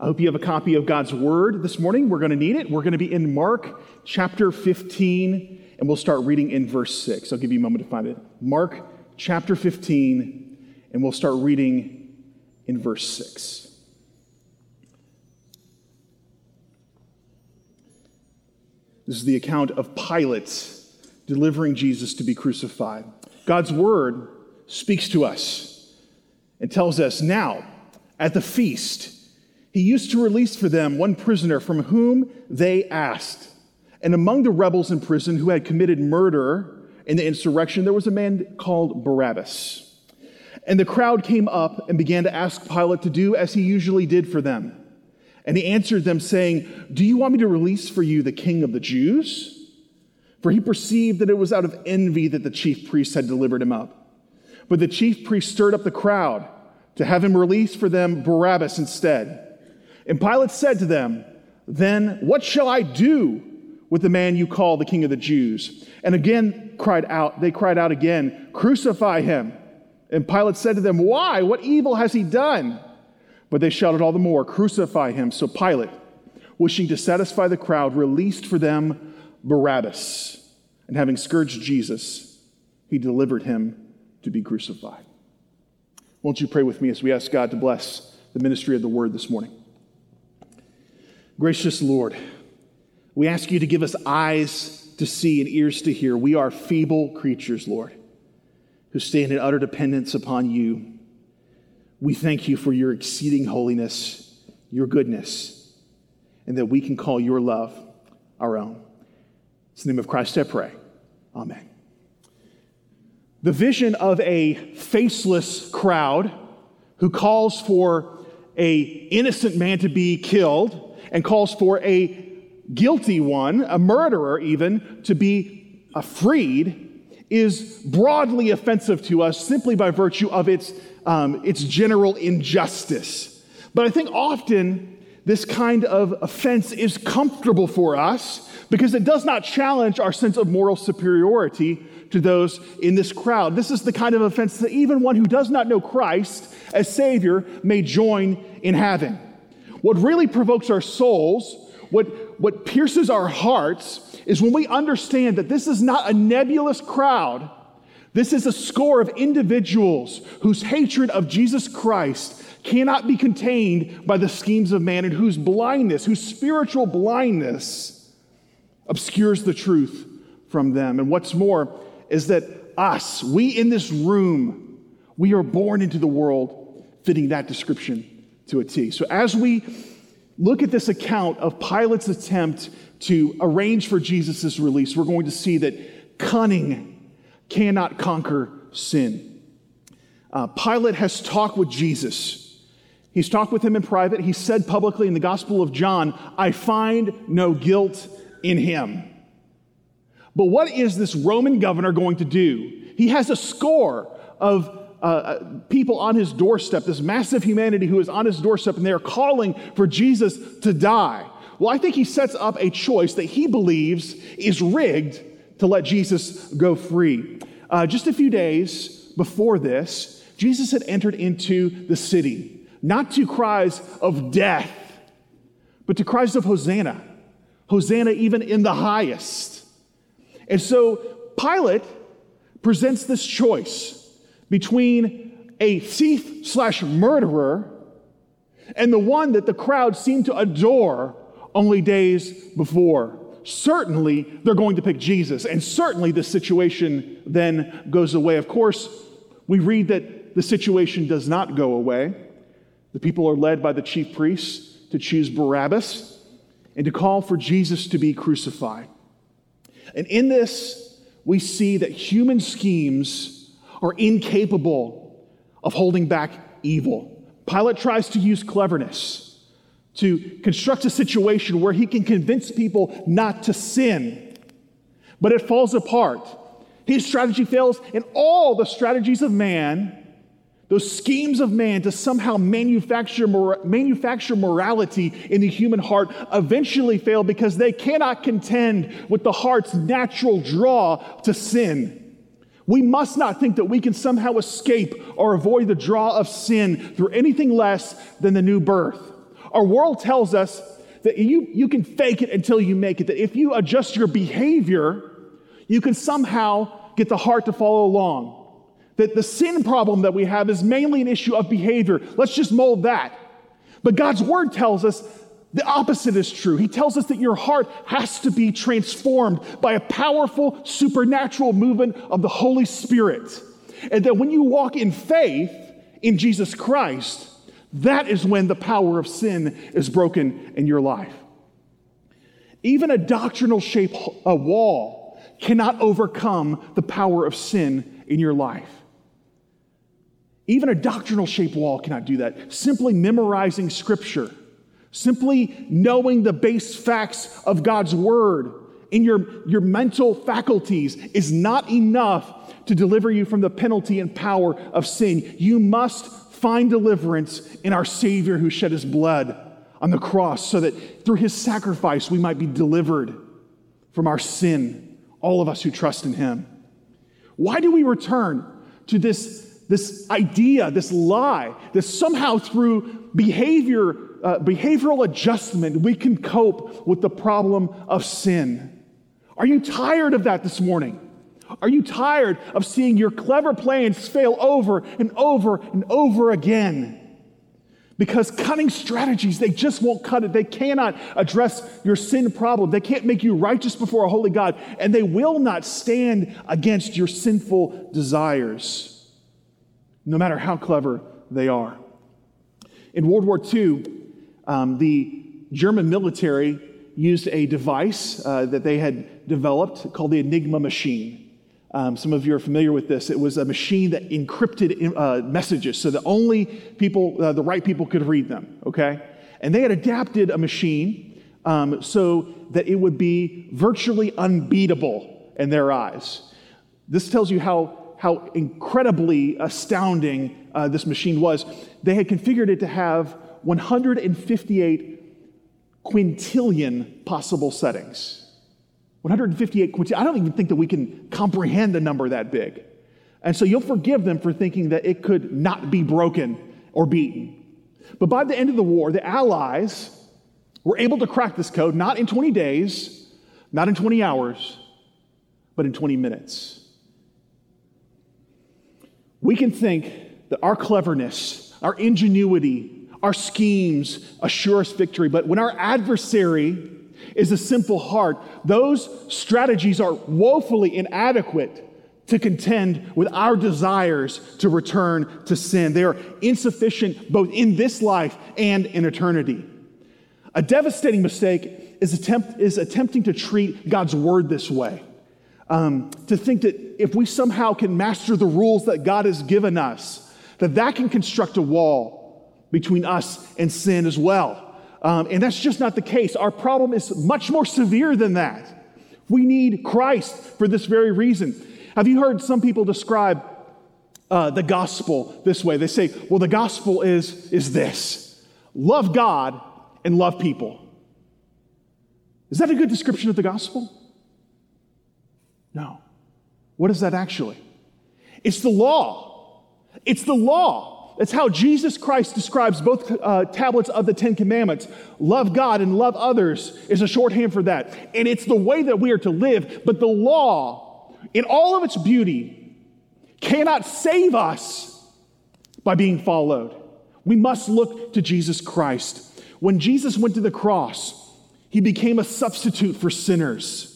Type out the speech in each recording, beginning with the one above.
I hope you have a copy of God's Word this morning. We're going to need it. We're going to be in Mark chapter 15, and we'll start reading in verse 6. I'll give you a moment to find it. Mark chapter 15, and we'll start reading in verse 6. This is the account of Pilate delivering Jesus to be crucified. God's Word speaks to us and tells us now, at the feast, he used to release for them one prisoner from whom they asked. And among the rebels in prison who had committed murder in the insurrection, there was a man called Barabbas. And the crowd came up and began to ask Pilate to do as he usually did for them. And he answered them, saying, Do you want me to release for you the king of the Jews? For he perceived that it was out of envy that the chief priests had delivered him up. But the chief priests stirred up the crowd to have him release for them Barabbas instead. And Pilate said to them, Then what shall I do with the man you call the king of the Jews? And again cried out, they cried out again, Crucify him. And Pilate said to them, Why? What evil has he done? But they shouted all the more, Crucify him. So Pilate, wishing to satisfy the crowd, released for them Barabbas. And having scourged Jesus, he delivered him to be crucified. Won't you pray with me as we ask God to bless the ministry of the word this morning? Gracious Lord, we ask you to give us eyes to see and ears to hear. We are feeble creatures, Lord, who stand in utter dependence upon you. We thank you for your exceeding holiness, your goodness, and that we can call your love our own. In the name of Christ I pray. Amen. The vision of a faceless crowd who calls for a innocent man to be killed and calls for a guilty one, a murderer even, to be freed is broadly offensive to us simply by virtue of its, um, its general injustice. But I think often this kind of offense is comfortable for us because it does not challenge our sense of moral superiority to those in this crowd. This is the kind of offense that even one who does not know Christ as Savior may join in having. What really provokes our souls, what, what pierces our hearts, is when we understand that this is not a nebulous crowd. This is a score of individuals whose hatred of Jesus Christ cannot be contained by the schemes of man and whose blindness, whose spiritual blindness, obscures the truth from them. And what's more is that us, we in this room, we are born into the world fitting that description to a T. So as we look at this account of Pilate's attempt to arrange for Jesus' release, we're going to see that cunning cannot conquer sin. Uh, Pilate has talked with Jesus. He's talked with him in private. He said publicly in the Gospel of John, I find no guilt in him. But what is this Roman governor going to do? He has a score of uh, uh, people on his doorstep, this massive humanity who is on his doorstep, and they are calling for Jesus to die. Well, I think he sets up a choice that he believes is rigged to let Jesus go free. Uh, just a few days before this, Jesus had entered into the city, not to cries of death, but to cries of Hosanna. Hosanna, even in the highest. And so Pilate presents this choice between a thief slash murderer and the one that the crowd seemed to adore only days before. Certainly, they're going to pick Jesus, and certainly the situation then goes away. Of course, we read that the situation does not go away. The people are led by the chief priests to choose Barabbas and to call for Jesus to be crucified. And in this, we see that human schemes are incapable of holding back evil. Pilate tries to use cleverness to construct a situation where he can convince people not to sin, but it falls apart. His strategy fails, and all the strategies of man, those schemes of man to somehow manufacture, manufacture morality in the human heart eventually fail because they cannot contend with the heart's natural draw to sin. We must not think that we can somehow escape or avoid the draw of sin through anything less than the new birth. Our world tells us that you, you can fake it until you make it, that if you adjust your behavior, you can somehow get the heart to follow along. That the sin problem that we have is mainly an issue of behavior. Let's just mold that. But God's word tells us the opposite is true. He tells us that your heart has to be transformed by a powerful supernatural movement of the Holy Spirit. And that when you walk in faith in Jesus Christ, that is when the power of sin is broken in your life. Even a doctrinal shape a wall cannot overcome the power of sin in your life. Even a doctrinal shape wall cannot do that. Simply memorizing scripture, simply knowing the base facts of God's word in your, your mental faculties is not enough to deliver you from the penalty and power of sin. You must find deliverance in our Savior who shed his blood on the cross so that through his sacrifice we might be delivered from our sin, all of us who trust in him. Why do we return to this, this idea, this lie, that somehow through behavior, uh, behavioral adjustment we can cope with the problem of sin? Are you tired of that this morning? Are you tired of seeing your clever plans fail over and over and over again? Because cunning strategies, they just won't cut it. They cannot address your sin problem. They can't make you righteous before a holy God, and they will not stand against your sinful desires, no matter how clever they are. In World War II, um, the German military used a device uh, that they had developed called the Enigma machine. Um, some of you are familiar with this. It was a machine that encrypted uh, messages so that only people, uh, the right people, could read them, okay? And they had adapted a machine um, so that it would be virtually unbeatable in their eyes. This tells you how, how incredibly astounding uh, this machine was. They had configured it to have 158 quintillion possible settings. 158 I don't even think that we can comprehend a number that big. And so you'll forgive them for thinking that it could not be broken or beaten. But by the end of the war, the Allies were able to crack this code not in 20 days, not in 20 hours, but in 20 minutes. We can think that our cleverness, our ingenuity, our schemes assure us victory, but when our adversary is a simple heart, those strategies are woefully inadequate to contend with our desires to return to sin. They are insufficient both in this life and in eternity. A devastating mistake is, attempt, is attempting to treat God's word this way. Um, to think that if we somehow can master the rules that God has given us, that that can construct a wall between us and sin as well. Um, and that's just not the case. Our problem is much more severe than that. We need Christ for this very reason. Have you heard some people describe uh, the gospel this way? They say, well, the gospel is, is this love God and love people. Is that a good description of the gospel? No. What is that actually? It's the law. It's the law. That's how Jesus Christ describes both uh, tablets of the Ten Commandments. Love God and love others is a shorthand for that. And it's the way that we are to live. But the law, in all of its beauty, cannot save us by being followed. We must look to Jesus Christ. When Jesus went to the cross, he became a substitute for sinners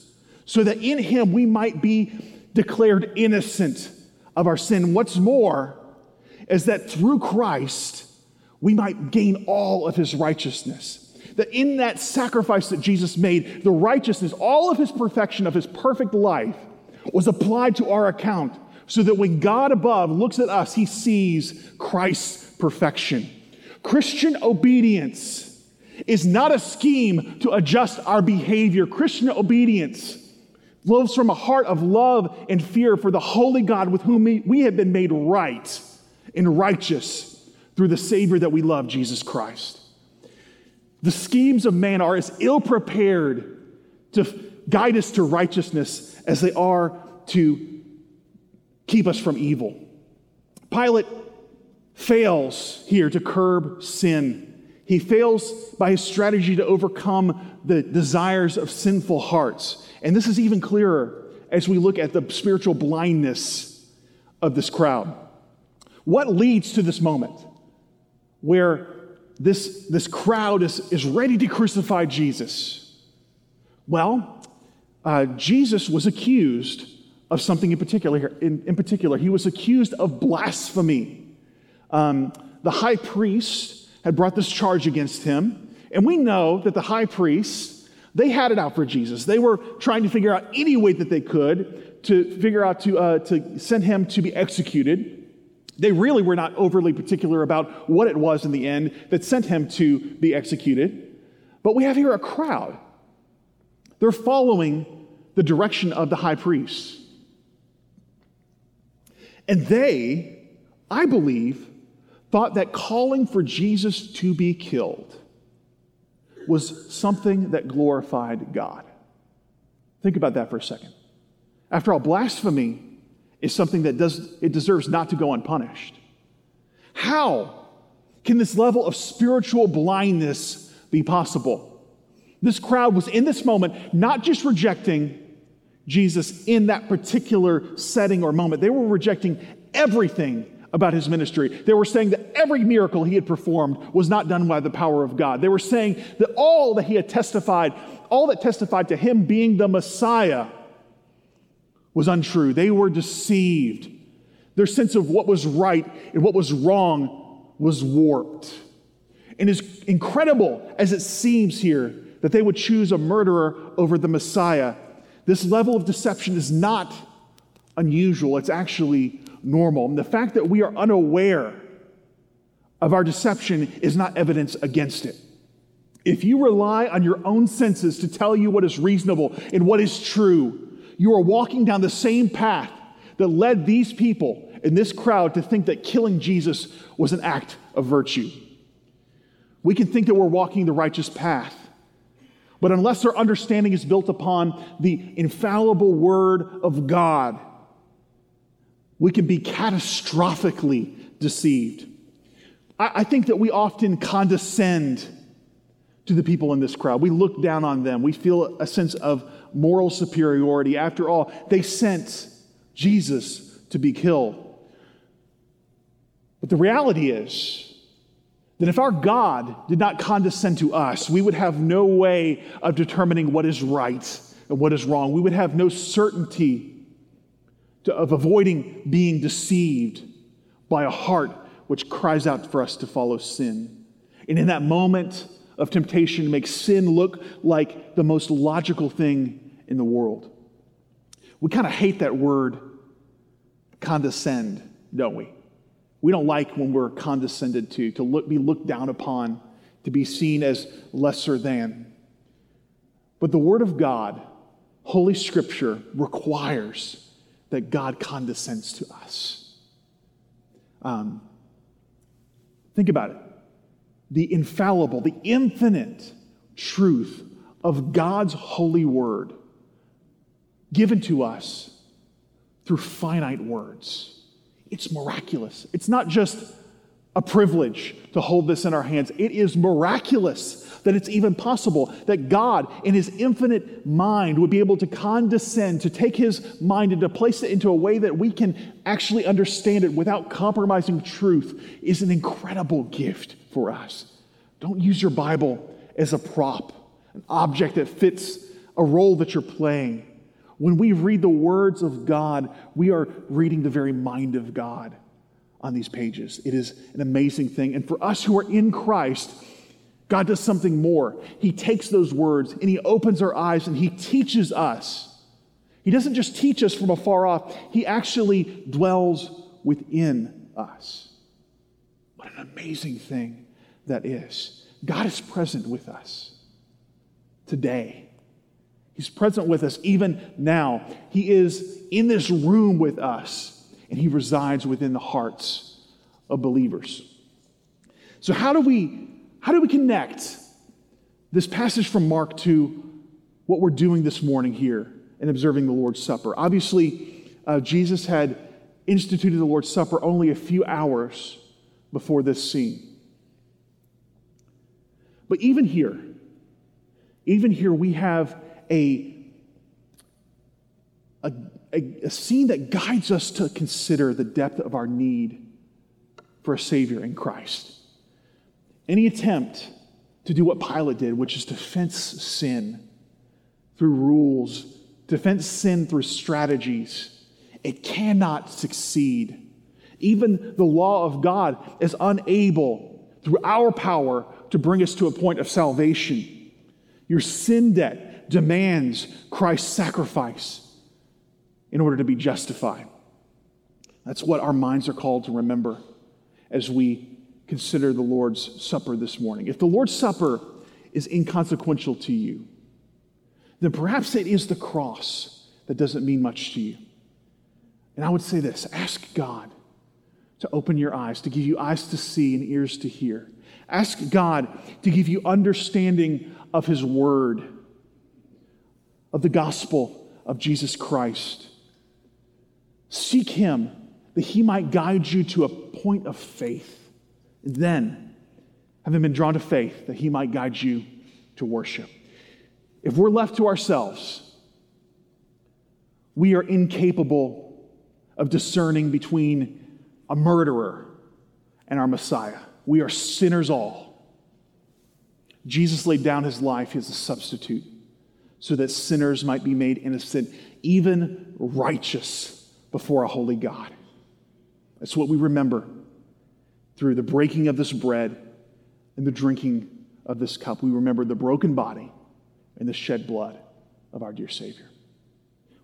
so that in him we might be declared innocent of our sin. What's more, is that through Christ, we might gain all of his righteousness. That in that sacrifice that Jesus made, the righteousness, all of his perfection of his perfect life, was applied to our account so that when God above looks at us, he sees Christ's perfection. Christian obedience is not a scheme to adjust our behavior. Christian obedience flows from a heart of love and fear for the holy God with whom we, we have been made right and righteous through the Savior that we love, Jesus Christ. The schemes of man are as ill prepared to guide us to righteousness as they are to keep us from evil. Pilate fails here to curb sin. He fails by his strategy to overcome the desires of sinful hearts. And this is even clearer as we look at the spiritual blindness of this crowd. What leads to this moment where this, this crowd is, is ready to crucify Jesus? Well, uh, Jesus was accused of something in particular. In, in particular, he was accused of blasphemy. Um, the high priest had brought this charge against him, and we know that the high priest they had it out for Jesus. They were trying to figure out any way that they could to figure out to, uh, to send him to be executed. They really were not overly particular about what it was in the end that sent him to be executed. But we have here a crowd. They're following the direction of the high priest. And they, I believe, thought that calling for Jesus to be killed was something that glorified God. Think about that for a second. After all, blasphemy is something that does it deserves not to go unpunished. How can this level of spiritual blindness be possible? This crowd was in this moment not just rejecting Jesus in that particular setting or moment, they were rejecting everything about his ministry. They were saying that every miracle he had performed was not done by the power of God. They were saying that all that he had testified, all that testified to him being the Messiah, was untrue. They were deceived. Their sense of what was right and what was wrong was warped. And as incredible as it seems here that they would choose a murderer over the Messiah, this level of deception is not unusual. It's actually normal. And the fact that we are unaware of our deception is not evidence against it. If you rely on your own senses to tell you what is reasonable and what is true, you are walking down the same path that led these people in this crowd to think that killing Jesus was an act of virtue. We can think that we're walking the righteous path, but unless our understanding is built upon the infallible word of God, we can be catastrophically deceived. I, I think that we often condescend to the people in this crowd. We look down on them. We feel a sense of moral superiority. After all, they sent Jesus to be killed. But the reality is that if our God did not condescend to us, we would have no way of determining what is right and what is wrong. We would have no certainty to, of avoiding being deceived by a heart which cries out for us to follow sin. And in that moment of temptation, makes sin look like the most logical thing in the world. We kind of hate that word condescend, don't we? We don't like when we're condescended to, to look, be looked down upon, to be seen as lesser than. But the Word of God, Holy Scripture, requires that God condescends to us. Um, think about it the infallible, the infinite truth of God's holy word given to us through finite words. It's miraculous. It's not just a privilege to hold this in our hands, it is miraculous that it's even possible that God, in his infinite mind, would be able to condescend, to take his mind and to place it into a way that we can actually understand it without compromising truth is an incredible gift for us. Don't use your Bible as a prop, an object that fits a role that you're playing. When we read the words of God, we are reading the very mind of God on these pages. It is an amazing thing. And for us who are in Christ, God does something more. He takes those words and He opens our eyes and He teaches us. He doesn't just teach us from afar off, He actually dwells within us. What an amazing thing that is. God is present with us today. He's present with us even now. He is in this room with us, and He resides within the hearts of believers. So, how do we how do we connect this passage from Mark to what we're doing this morning here in observing the Lord's Supper? Obviously, uh, Jesus had instituted the Lord's Supper only a few hours before this scene. But even here, even here, we have a, a, a, a scene that guides us to consider the depth of our need for a Savior in Christ. Any attempt to do what Pilate did, which is to fence sin through rules, to fence sin through strategies, it cannot succeed. Even the law of God is unable, through our power, to bring us to a point of salvation. Your sin debt demands Christ's sacrifice in order to be justified. That's what our minds are called to remember as we consider the Lord's Supper this morning. If the Lord's Supper is inconsequential to you, then perhaps it is the cross that doesn't mean much to you. And I would say this ask God to open your eyes, to give you eyes to see and ears to hear. Ask God to give you understanding of His Word, of the gospel of Jesus Christ. Seek Him that He might guide you to a point of faith. And then, having been drawn to faith, that He might guide you to worship. If we're left to ourselves, we are incapable of discerning between a murderer and our Messiah. We are sinners all. Jesus laid down his life as a substitute so that sinners might be made innocent, even righteous before a holy God. That's what we remember through the breaking of this bread and the drinking of this cup. We remember the broken body and the shed blood of our dear Savior.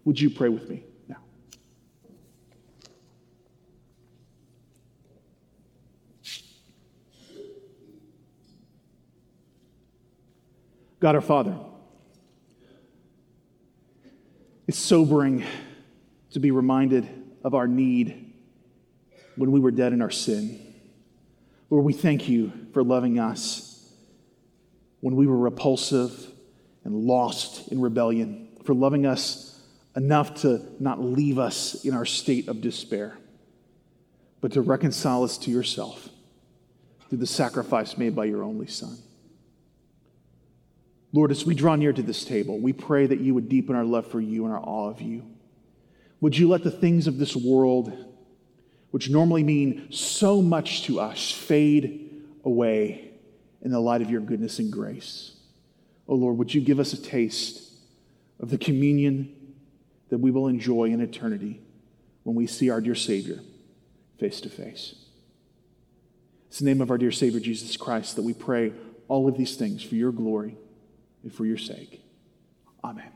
Would you pray with me now? God our Father, it's sobering to be reminded of our need when we were dead in our sin. Lord, we thank you for loving us when we were repulsive and lost in rebellion, for loving us enough to not leave us in our state of despair, but to reconcile us to yourself through the sacrifice made by your only Son. Lord, as we draw near to this table, we pray that you would deepen our love for you and our awe of you. Would you let the things of this world, which normally mean so much to us, fade away in the light of your goodness and grace? Oh Lord, would you give us a taste of the communion that we will enjoy in eternity when we see our dear Savior face to face? It's the name of our dear Savior Jesus Christ that we pray all of these things for your glory and for your sake. Amen.